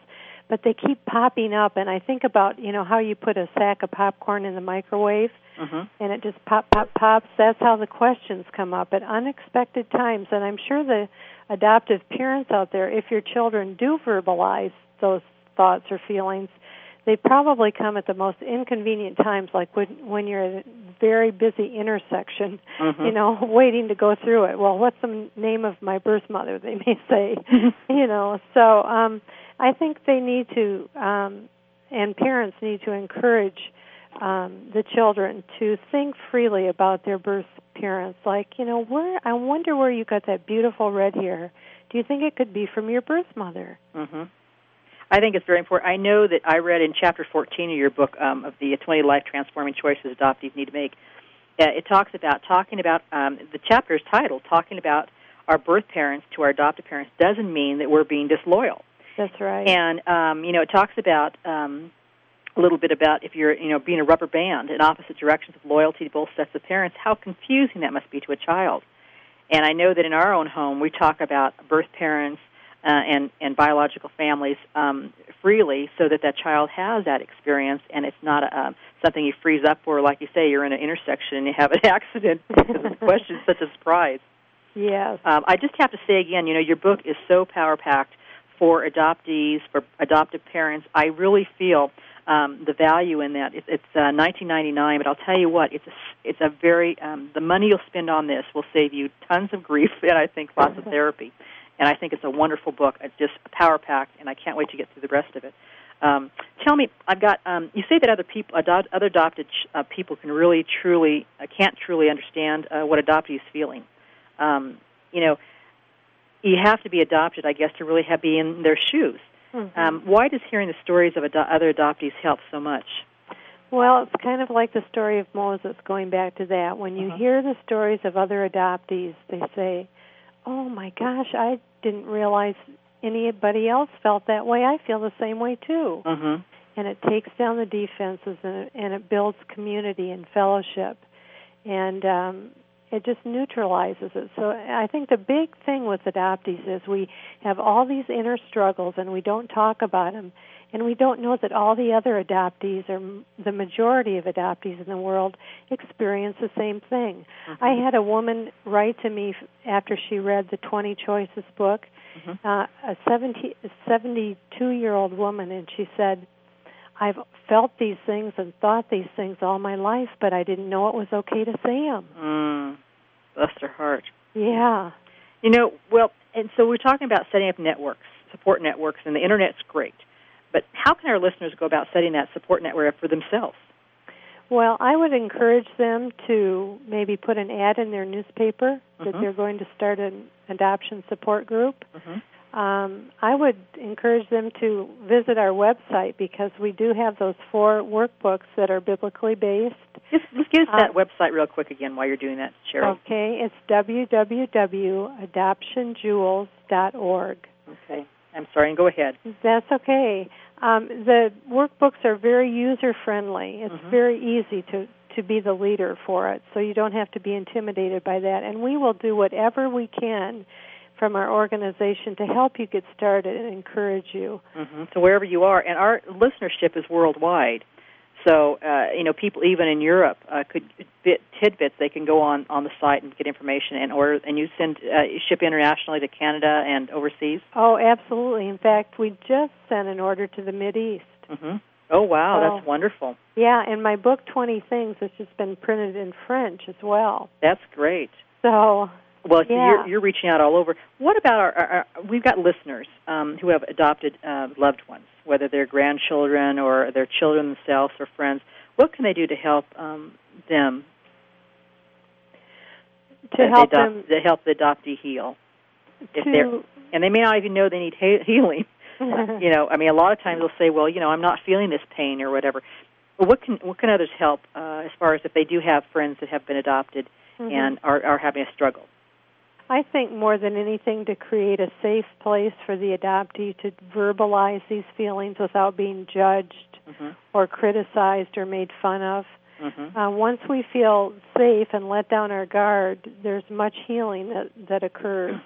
but they keep popping up and i think about you know how you put a sack of popcorn in the microwave Mm-hmm. and it just pop pop pops that's how the questions come up at unexpected times and i'm sure the adoptive parents out there if your children do verbalize those thoughts or feelings they probably come at the most inconvenient times like when when you're very busy intersection Mhm. you know waiting to go through it. Well what's the name of my birth mother they may say you know? So um i think they need to um and parents need to encourage um the children to think freely about their birth parents. Like you know where i wonder where you got that beautiful red hair. Do you think it could be from your birth mother? Hmm I think it's very important. I know that I read in chapter 14 of your book um, of the 20 life transforming choices adoptees need to make. Uh, it talks about talking about um, the chapter's title, "Talking about Our Birth Parents to Our Adoptive Parents" doesn't mean that we're being disloyal. that's right And um, you know, it talks about um, a little bit about if you're you know being a rubber band in opposite directions of loyalty to both sets of parents, how confusing that must be to a child. And I know that in our own home, we talk about birth parents uh, and and biological families um, freely, so that that child has that experience, and it's not a, um, something you freeze up for. Like you say, you're in an intersection and you have an accident because the question is such a surprise. Yes. Um, I just have to say again, you know, your book is so power packed for adoptees, for adoptive parents. I really feel um, the value in that. It, it's uh, 19.99, but I'll tell you what, it's a, it's a very um, the money you'll spend on this will save you tons of grief and I think lots of therapy. And I think it's a wonderful book. It's just power packed, and I can't wait to get through the rest of it. Um, tell me, I've got. Um, you say that other people, adopt, other adopted uh, people, can really, truly, uh, can't truly understand uh, what adoptees feeling. Um, you know, you have to be adopted, I guess, to really have be in their shoes. Mhm. Um, why does hearing the stories of ado- other adoptees help so much? Well, it's kind of like the story of Moses, going back to that. When you Uh-huh. hear the stories of other adoptees, they say, Oh my gosh, I didn't realize anybody else felt that way. I feel the same way too. Mm-hmm. And it takes down the defenses and it, and it builds community and fellowship. And um, it just neutralizes it. So I think the big thing with adoptees is we have all these inner struggles and we don't talk about them. And we don't know that all the other adoptees, or the majority of adoptees in the world, experience the same thing. I had a woman write to me after she read the 20 Choices book, Mhm. uh, a 70, 72 year old woman, and she said, I've felt these things and thought these things all my life, but I didn't know it was okay to say them. Mm. Bless their heart. Yeah. You know, well, and so we're talking about setting up networks, support networks, and the internet's great. But how can our listeners go about setting that support network up for themselves? Well, I would encourage them to maybe put an ad in their newspaper that Mhm. they're going to start an adoption support group. Mm-hmm. Um, I would encourage them to visit our website because we do have those four workbooks that are biblically based. Just, just give us Uh, that website real quick again while you're doing that, Sherrie. Okay, it's www.adoptionjewels.org. Okay. I'm sorry, and go ahead. That's okay. Um, the workbooks are very user friendly. It's Mhm. very easy to to be the leader for it, so you don't have to be intimidated by that. And we will do whatever we can from our organization to help you get started and encourage you. hmm So wherever you are, and our listenership is worldwide. So uh, you know, people even in Europe uh, could bit tidbits. They can go on on the site and get information and order. And you send uh, ship internationally to Canada and overseas. Oh, absolutely. In fact, we just sent an order to the Mid East. hmm Oh wow, Oh. that's wonderful. Yeah, and my book Twenty Things has just been printed in French as well. That's great. So Well, so Yeah. you're, you're reaching out all over. What about our? our, our we've got listeners um, who have adopted uh, loved ones, whether they're grandchildren or their children themselves or friends. What can they do to help um, them to help the them to help the adoptee heal? If they're and they may not even know they need he- healing. you know, I mean, a lot of times they'll say, "Well, you know, I'm not feeling this pain or whatever." But what can what can others help uh, as far as if they do have friends that have been adopted Mhm. and are are having a struggle? I think more than anything to create a safe place for the adoptee to verbalize these feelings without being judged hmm or criticized or made fun of. hmm Uh, once we feel safe and let down our guard, there's much healing that, that occurs.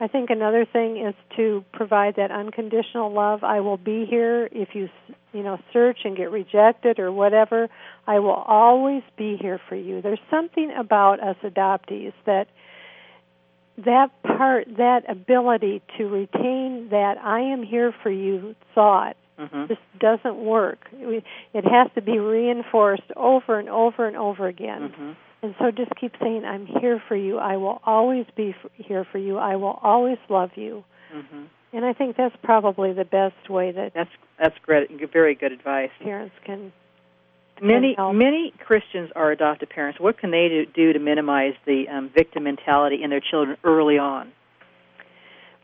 I think another thing is to provide that unconditional love. I will be here if you, you know, search and get rejected or whatever. I will always be here for you. There's something about us adoptees that that part, that ability to retain that I am here for you thought hmm just doesn't work. It has to be reinforced over and over and over again. hmm And so just keep saying, I'm here for you. I will always be here for you. I will always love you. hmm And I think that's probably the best way that That's that's great. Very good advice. parents can. Many many Christians are adoptive parents. What can they do, do to minimize the um, victim mentality in their children early on?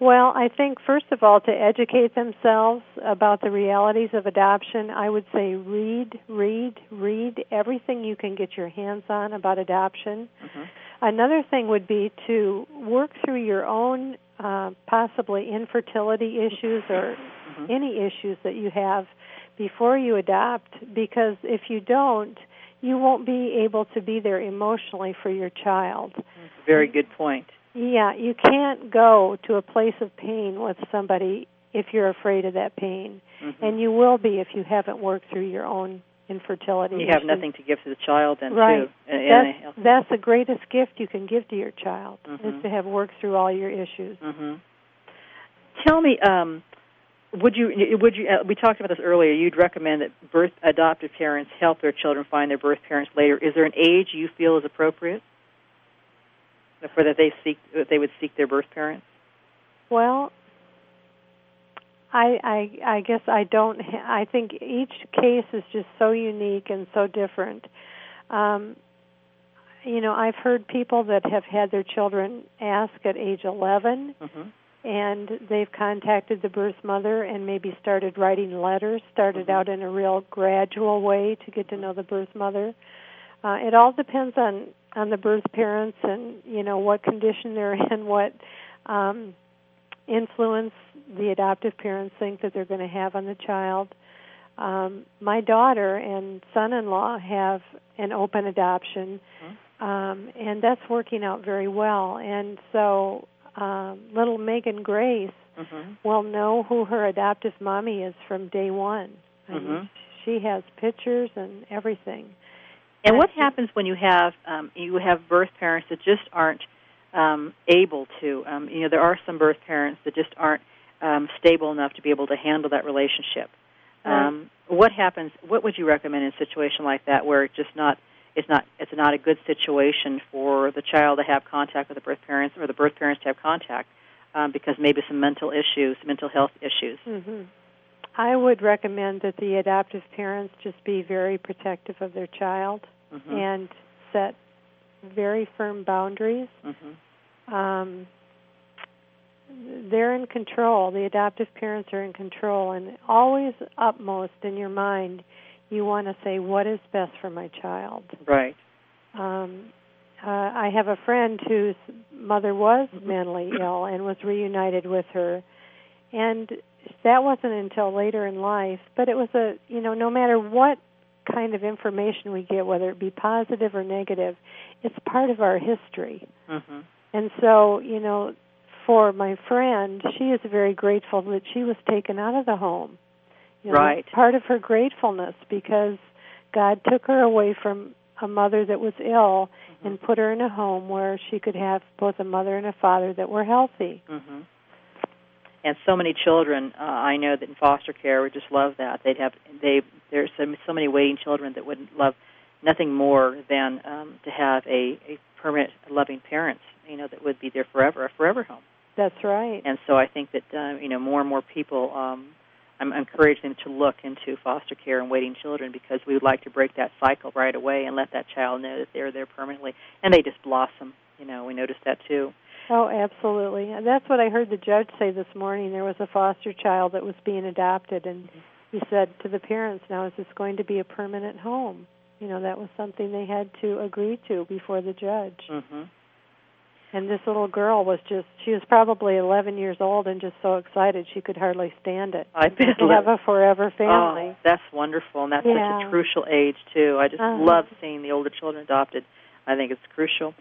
Well, I think first of all, to educate themselves about the realities of adoption, I would say read, read, read everything you can get your hands on about adoption. hmm Another thing would be to work through your own uh, possibly infertility issues or hmm any issues that you have before you adopt because if you don't, you won't be able to be there emotionally for your child. Very good point. Yeah, you can't go to a place of pain with somebody if you're afraid of that pain. Mhm. And you will be if you haven't worked through your own infertility. you have issues. nothing to give to the child then right. too. And- and that's, a that's the greatest gift you can give to your child Mhm. is to have worked through all your issues. hmm Tell me, um, would you would you? Uh, we talked about this earlier. You'd recommend that birth adoptive parents help their children find their birth parents later. Is there an age you feel is appropriate for that they seek that they would seek their birth parents? Well, I I I guess I don't. I think each case is just so unique and so different. Um, you know, I've heard people that have had their children ask at age 11 hmm and they've contacted the birth mother and maybe started writing letters, started Mhm. out in a real gradual way to get to know the birth mother. Uh, it all depends on on the birth parents and you know what condition they're in, what um, influence the adoptive parents think that they're going to have on the child. Um, my daughter and son-in-law have an open adoption, um, and that's working out very well. And so, um, little Megan Grace hmm will know who her adoptive mommy is from day one. I mean, Mhm. she has pictures and everything. And what Actually- happens when you have um, you have birth parents that just aren't um, able to? Um, you know, there are some birth parents that just aren't um, stable enough to be able to handle that relationship. Right. Um, what happens? What would you recommend in a situation like that, where it's just not it's not it's not a good situation for the child to have contact with the birth parents or the birth parents to have contact um, because maybe some mental issues, mental health issues. hmm I would recommend that the adoptive parents just be very protective of their child hmm and set very firm boundaries. hmm Um, they're in control. The adoptive parents are in control, and always upmost in your mind, you want to say, "What is best for my child?" Right. Um, uh, I have a friend whose mother was mentally ill and was reunited with her, and that wasn't until later in life. But it was a, you know, no matter what kind of information we get, whether it be positive or negative, it's part of our history. hmm And so, you know, for my friend, she is very grateful that she was taken out of the home. You know, Right. Part of her gratefulness because God took her away from a mother that was ill and put her in a home where she could have both a mother and a father that were healthy. hmm And so many children, uh, I know that in foster care would just love that. They'd have they there's so, so many waiting children that would love nothing more than um, to have a, a permanent loving parents, you know, that would be there forever, a forever home. That's right. And so I think that uh, you know more and more people. Um, I'm encouraging them to look into foster care and waiting children because we would like to break that cycle right away and let that child know that they're there permanently, and they just blossom. You know, we noticed that too. Oh, absolutely. And That's what I heard the judge say this morning. There was a foster child that was being adopted, and he said to the parents, "Now is this going to be a permanent home?" You know, that was something they had to agree to before the judge. hmm And this little girl was just—she was probably 11 years old and just so excited she could hardly stand it. I bet. to have a forever family. Oh, that's wonderful, and that's such a crucial age too. I just Uh-huh. love seeing the older children adopted. I think it's crucial.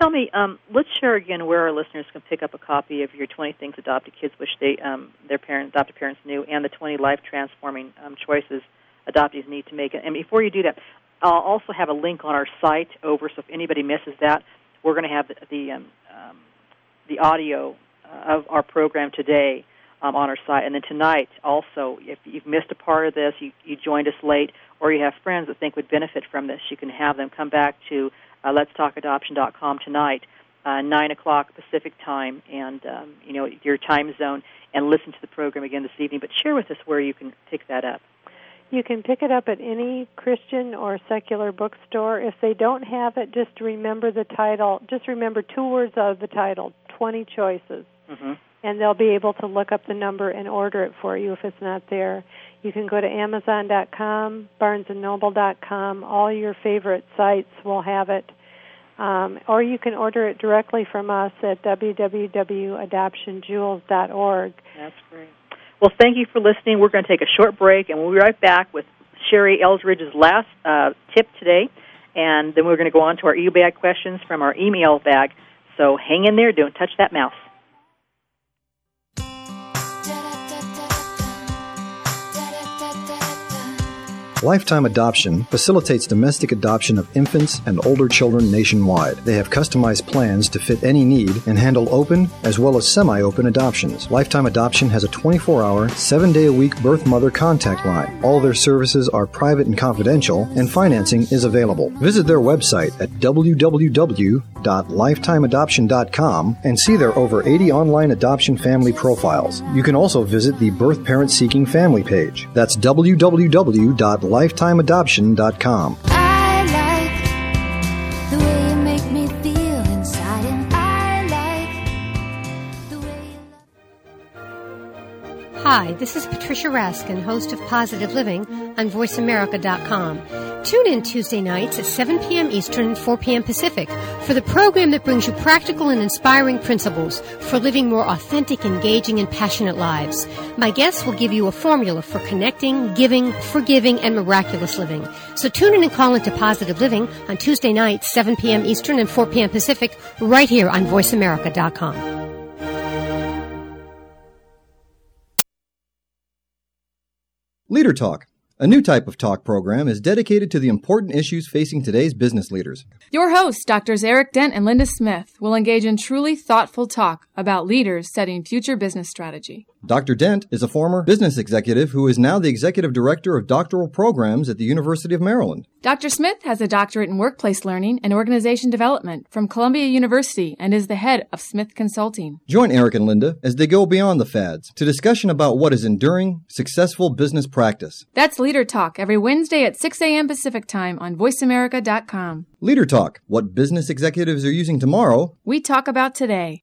Tell me, um, let's share again where our listeners can pick up a copy of your 20 Things Adopted Kids Wish They um, Their Parents, Adopted Parents Knew, and the 20 Life Transforming um, Choices Adoptees Need to Make. And before you do that, I'll also have a link on our site over, so if anybody misses that, we're going to have the the, um, um, the audio uh, of our program today um, on our site. And then tonight, also, if you've missed a part of this, you, you joined us late, or you have friends that think would benefit from this, you can have them come back to uh, letstalkadoption.com tonight, uh, 9 o'clock Pacific time, and um, you know your time zone, and listen to the program again this evening. But share with us where you can pick that up. You can pick it up at any Christian or secular bookstore. If they don't have it, just remember the title. Just remember two words of the title, 20 Choices. Mm-hmm. And they'll be able to look up the number and order it for you if it's not there. You can go to Amazon.com, BarnesandNoble.com. All your favorite sites will have it. Um, or you can order it directly from us at www.adoptionjewels.org. That's great. Well, thank you for listening. We're going to take a short break, and we'll be right back with Sherrie Eldridge's last uh, tip today, and then we're going to go on to our e-bag questions from our email bag. So hang in there. Don't touch that mouse. Lifetime Adoption facilitates domestic adoption of infants and older children nationwide. They have customized plans to fit any need and handle open as well as semi open adoptions. Lifetime Adoption has a 24 hour, 7 day a week birth mother contact line. All their services are private and confidential, and financing is available. Visit their website at www.lifetimeadoption.com and see their over 80 online adoption family profiles. You can also visit the Birth Parent Seeking Family page. That's www.lifetimeadoption.com. I Hi, this is Patricia Raskin, host of Positive Living on VoiceAmerica.com. Tune in Tuesday nights at 7 p.m. Eastern and 4 p.m. Pacific for the program that brings you practical and inspiring principles for living more authentic, engaging, and passionate lives. My guests will give you a formula for connecting, giving, forgiving, and miraculous living. So tune in and call into Positive Living on Tuesday nights, 7 p.m. Eastern and 4 p.m. Pacific, right here on VoiceAmerica.com. Leader Talk, a new type of talk program, is dedicated to the important issues facing today's business leaders. Your hosts, Drs. Eric Dent and Linda Smith, will engage in truly thoughtful talk about leaders setting future business strategy. Dr. Dent is a former business executive who is now the executive director of doctoral programs at the University of Maryland. Dr. Smith has a doctorate in workplace learning and organization development from Columbia University and is the head of Smith Consulting. Join Eric and Linda as they go beyond the fads to discussion about what is enduring, successful business practice. That's Leader Talk every Wednesday at 6 a.m. Pacific Time on VoiceAmerica.com. Leader Talk, what business executives are using tomorrow. We talk about today.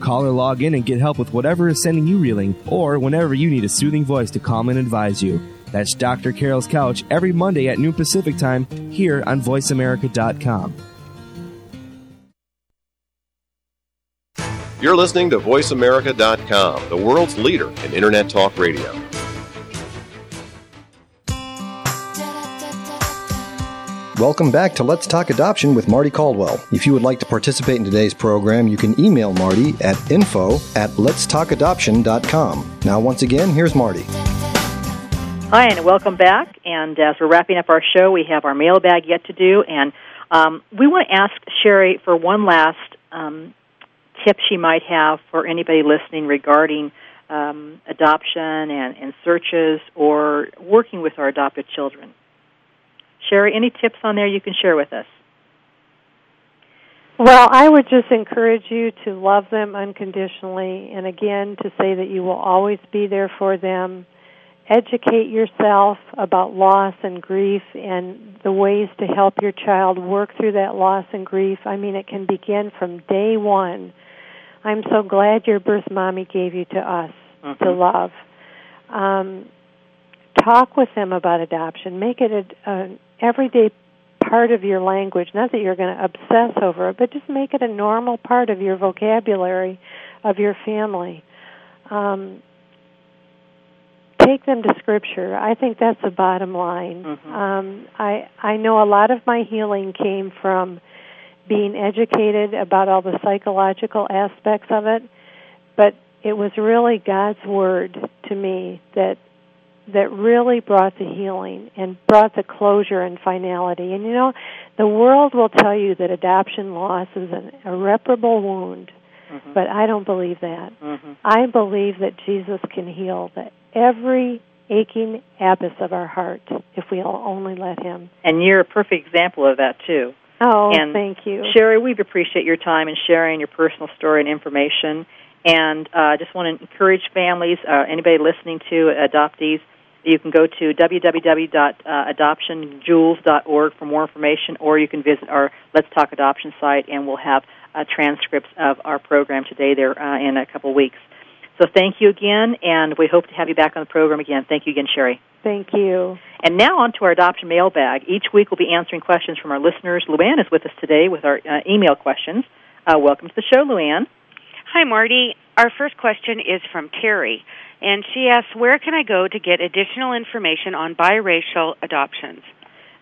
Call or log in and get help with whatever is sending you reeling, or whenever you need a soothing voice to calm and advise you. That's Dr. Carol's Couch every Monday at noon Pacific time here on VoiceAmerica.com. You're listening to VoiceAmerica.com, the world's leader in Internet Talk Radio. Welcome back to Let's Talk Adoption with Mardie Caldwell. If you would like to participate in today's program, you can email Mardie at info at letstalkadoption.com. Now, once again, here's Mardie. Hi, and welcome back. And as we're wrapping up our show, we have our mailbag yet to do, and um, we want to ask Sherrie for one last um, tip she might have for anybody listening regarding um, adoption and, and searches or working with our adopted children. Sherrie, any tips on there you can share with us? Well, I would just encourage you to love them unconditionally and again to say that you will always be there for them. Educate yourself about loss and grief and the ways to help your child work through that loss and grief. I mean, it can begin from day one. I'm so glad your birth mommy gave you to us Mm-hmm. to love. Um, talk with them about adoption. Make it a, an everyday part of your language. Not that you're going to obsess over it, but just make it a normal part of your vocabulary of your family. Um, take them to scripture. I think that's the bottom line. Mhm. Um, I I know a lot of my healing came from being educated about all the psychological aspects of it, but it was really God's word to me that that really brought the healing and brought the closure and finality. And you know, the world will tell you that adoption loss is an irreparable wound, Mhm. but I don't believe that. Mhm. I believe that Jesus can heal the, every aching abyss of our heart if we'll only let Him. And you're a perfect example of that, too. Oh, And thank you. Sherrie, we appreciate your time and sharing your personal story and information. And I uh, just want to encourage families, uh, anybody listening to adoptees, You can go to www.adoptionjewels.org for more information, or you can visit our Let's Talk Adoption site, and we'll have uh, transcripts of our program today there uh, in a couple weeks. So thank you again, and we hope to have you back on the program again. Thank you again, Sherrie. Thank you. And now on to our adoption mailbag. Each week we'll be answering questions from our listeners. Luann is with us today with our uh, email questions. Uh, welcome to the show, Luann. Hi, Mardie. Our first question is from Terry, and she asks, Where can I go to get additional information on biracial adoptions?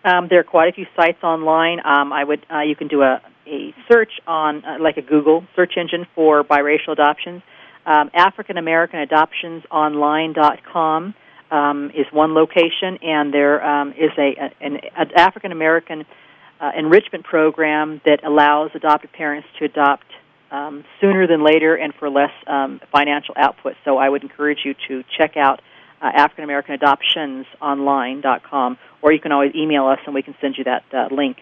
Um, there are quite a few sites online. Um, I would uh, you can do a, a search on uh, like a Google search engine for biracial adoptions. Um, African American Adoptions Online.com um, is one location, and there um, is a, an, an African American uh, enrichment program that allows adopted parents to adopt um, sooner than later and for less um, financial output. So I would encourage you to check out uh, African American Adoptions Online.com, or you can always email us and we can send you that uh, link.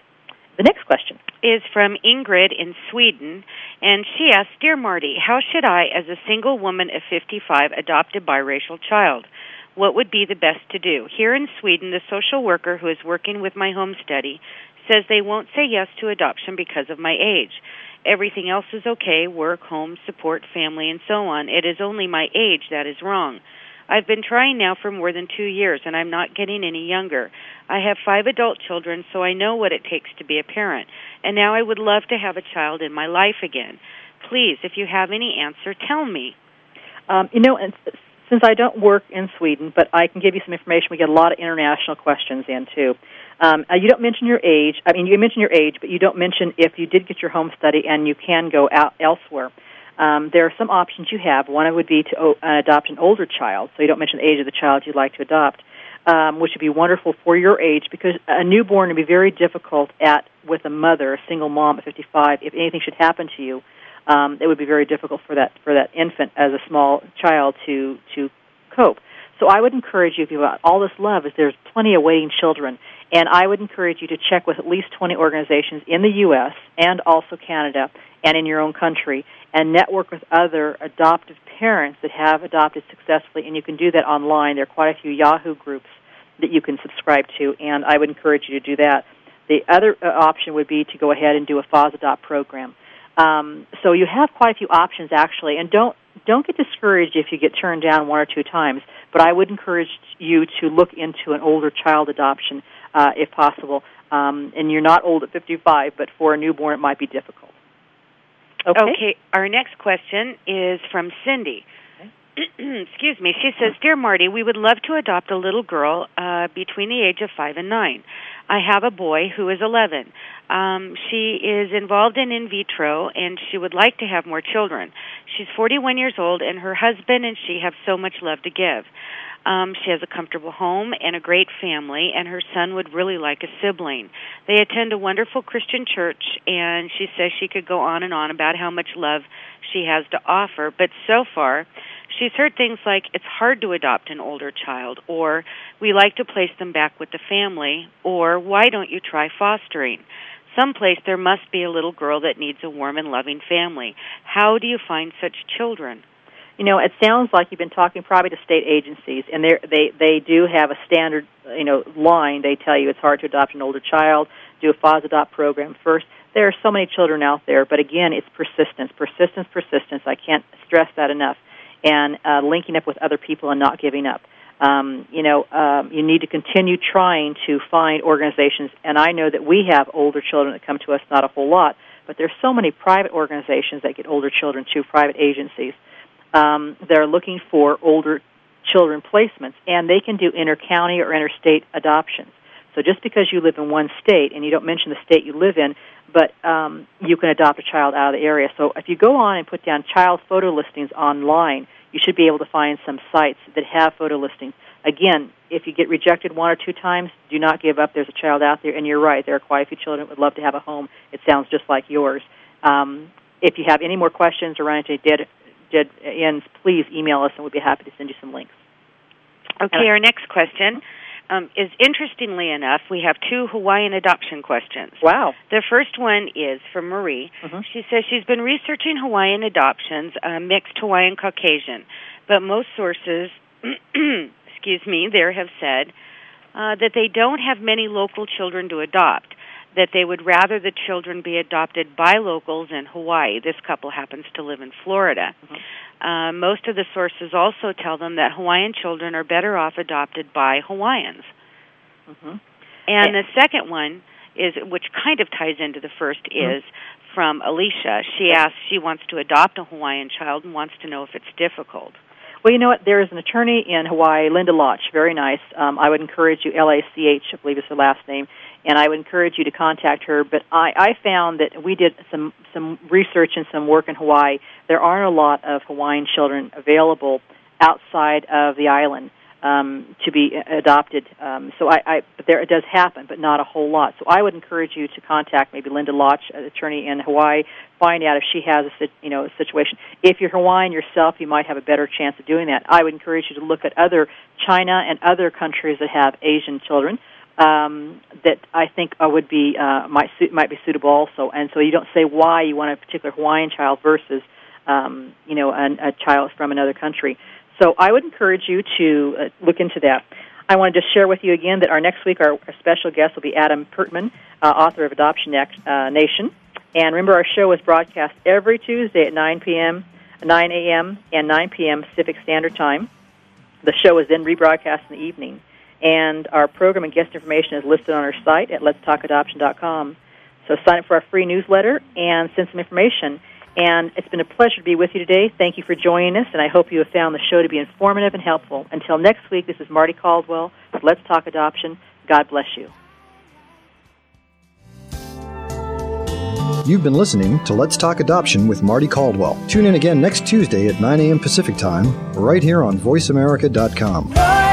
The next question is from Ingrid in Sweden, and she asks, Dear Mardie, how should I, as a single woman of 55, adopt a biracial child? What would be the best to do? Here in Sweden, the social worker who is working with my home study says they won't say yes to adoption because of my age. Everything else is okay work, home, support, family, and so on. It is only my age that is wrong. I've been trying now for more than two years, and I'm not getting any younger. I have five adult children, so I know what it takes to be a parent. And now I would love to have a child in my life again. Please, if you have any answer, tell me. Um, you know, since I don't work in Sweden, but I can give you some information. We get a lot of international questions in too. Um, uh, you don't mention your age. I mean, you mention your age, but you don't mention if you did get your home study and you can go out elsewhere. Um, there are some options you have. One would be to o- uh, adopt an older child, so you don't mention the age of the child you'd like to adopt, um, which would be wonderful for your age because a newborn would be very difficult at with a mother, a single mom at 55. If anything should happen to you, um, it would be very difficult for that for that infant as a small child to to cope. So I would encourage you if you have got all this love, is there's plenty of waiting children, and I would encourage you to check with at least 20 organizations in the U.S. and also Canada and in your own country, and network with other adoptive parents that have adopted successfully. And you can do that online. There are quite a few Yahoo groups that you can subscribe to, and I would encourage you to do that. The other uh, option would be to go ahead and do a FOSADOPT program. Um, so you have quite a few options actually, and don't don't get discouraged if you get turned down one or two times. But I would encourage you to look into an older child adoption uh, if possible. Um, and you're not old at 55, but for a newborn it might be difficult. Okay. Our next question is from Cindy. Excuse me. She says, "Dear Mardie, we would love to adopt a little girl uh, between the age of five and nine. I have a boy who is 11. Um, she is involved in in vitro, and she would like to have more children. She's 41 years old, and her husband and she have so much love to give. Um, she has a comfortable home and a great family, and her son would really like a sibling. They attend a wonderful Christian church, and she says she could go on and on about how much love she has to offer, but so far, she's heard things like it's hard to adopt an older child, or we like to place them back with the family, or why don't you try fostering? Someplace there must be a little girl that needs a warm and loving family. How do you find such children? You know, it sounds like you've been talking probably to state agencies, and they they they do have a standard you know line. They tell you it's hard to adopt an older child. Do a foster FOSADOPT program first. There are so many children out there, but again, it's persistence, persistence, persistence. I can't stress that enough. And uh, linking up with other people and not giving up. Um, you know, um, you need to continue trying to find organizations. And I know that we have older children that come to us, not a whole lot, but there's so many private organizations that get older children to private agencies. Um, they're looking for older children placements, and they can do inter-county or interstate adoptions. So just because you live in one state, and you don't mention the state you live in, but um, you can adopt a child out of the area. So if you go on and put down child photo listings online, you should be able to find some sites that have photo listings. Again, if you get rejected one or two times, do not give up. There's a child out there, and you're right. There are quite a few children that would love to have a home. It sounds just like yours. Um, if you have any more questions or run into dead, dead ends, please email us, and we'd be happy to send you some links. Okay, our next question um, is interestingly enough, we have two Hawaiian adoption questions. Wow. The first one is from Marie. Mhm. She says she's been researching Hawaiian adoptions, uh, mixed Hawaiian Caucasian, but most sources, excuse me, there have said uh, that they don't have many local children to adopt. That they would rather the children be adopted by locals in Hawaii. This couple happens to live in Florida. Mm-hmm. Uh, most of the sources also tell them that Hawaiian children are better off adopted by Hawaiians. Mm-hmm. And the second one is, which kind of ties into the 1st Mm-hmm. is from Alicia. She asks, she wants to adopt a Hawaiian child and wants to know if it's difficult. Well, you know what? There is an attorney in Hawaii, Linda Lach, very nice. Um, I would encourage you, L A C H, I believe is her last name, and I would encourage you to contact her. But I, I found that we did some some research and some work in Hawaii. There aren't a lot of Hawaiian children available outside of the island um, to be adopted. Um, so I, I, but there it does happen, but not a whole lot. So I would encourage you to contact maybe Linda Lach, an attorney in Hawaii, find out if she has a you know a situation. If you're Hawaiian yourself, you might have a better chance of doing that. I would encourage you to look at other China and other countries that have Asian children um, that I think uh, would be uh, might suit, might be suitable also. And so you don't say why you want a particular Hawaiian child versus um, you know an, a child from another country. So I would encourage you to uh, look into that. I wanted to share with you again that our next week, our, our special guest will be Adam Pertman, uh, author of Adoption uh, Nation. And remember, our show is broadcast every Tuesday at 9 p.m., 9 a.m., and 9 p.m. Pacific Standard Time. The show is then rebroadcast in the evening. And our program and guest information is listed on our site at letstalkadoption.com. So sign up for our free newsletter and send some information. And it's been a pleasure to be with you today. Thank you for joining us, and I hope you have found the show to be informative and helpful. Until next week, this is Mardie Caldwell with Let's Talk Adoption. God bless you. You've been listening to Let's Talk Adoption with Mardie Caldwell. Tune in again next Tuesday at 9 a.m. Pacific Time, right here on VoiceAmerica.com.